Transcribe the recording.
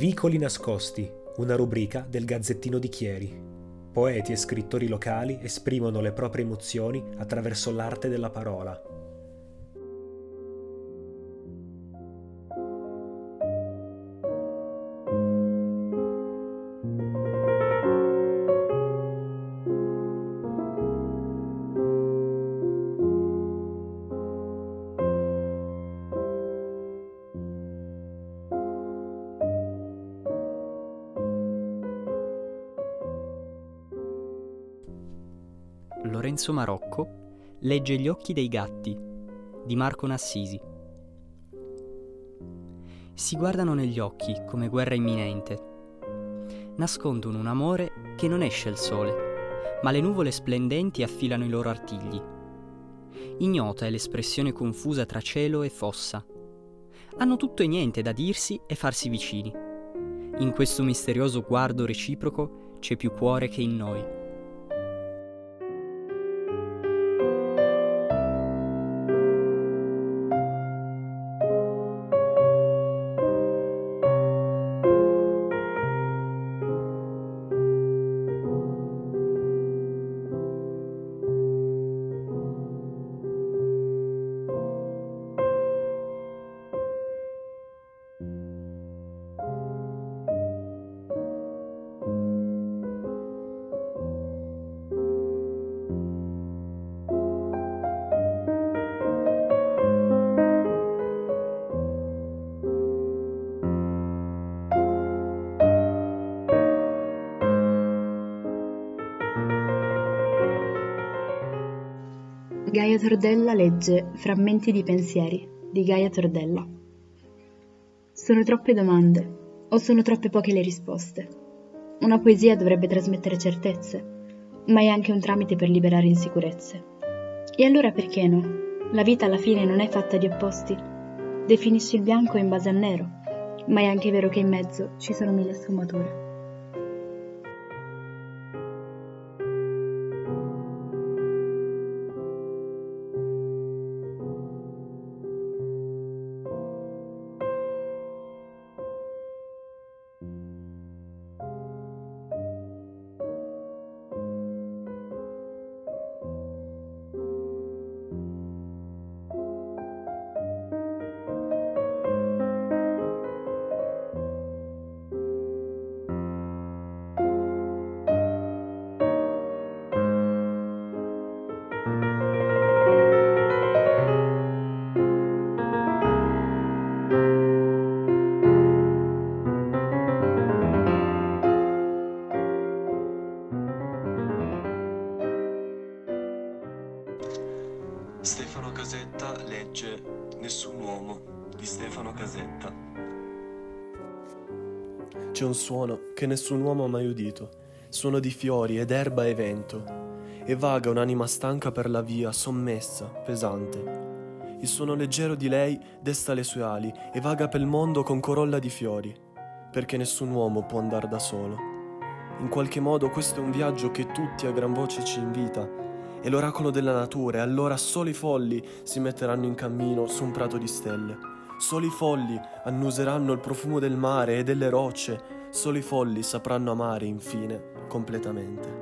Vicoli nascosti, una rubrica del Gazzettino di Chieri. Poeti e scrittori locali esprimono le proprie emozioni attraverso l'arte della parola. Lorenzo Marocco legge Gli occhi dei gatti di Marco Nassisi. Si guardano negli occhi come guerra imminente. Nascondono un amore che non esce il sole, ma le nuvole splendenti affilano i loro artigli. Ignota è l'espressione confusa tra cielo e fossa. Hanno tutto e niente da dirsi e farsi vicini. In questo misterioso guardo reciproco c'è più cuore che in noi. Gaia Tordella legge Frammenti di pensieri di Gaia Tordella. Sono troppe domande o sono troppe poche le risposte? Una poesia dovrebbe trasmettere certezze, ma è anche un tramite per liberare insicurezze. E allora perché no? La vita alla fine non è fatta di opposti. Definisci il bianco in base al nero, ma è anche vero che in mezzo ci sono mille sfumature. Stefano Casetta legge Nessun uomo di Stefano Casetta. C'è un suono che nessun uomo ha mai udito, suono di fiori ed erba e vento, e vaga un'anima stanca per la via, sommessa, pesante. Il suono leggero di lei desta le sue ali e vaga pel mondo con corolla di fiori, perché nessun uomo può andare da solo. In qualche modo questo è un viaggio che tutti a gran voce ci invita è l'oracolo della natura e allora solo i folli si metteranno in cammino su un prato di stelle. Solo i folli annuseranno il profumo del mare e delle rocce, solo i folli sapranno amare infine completamente.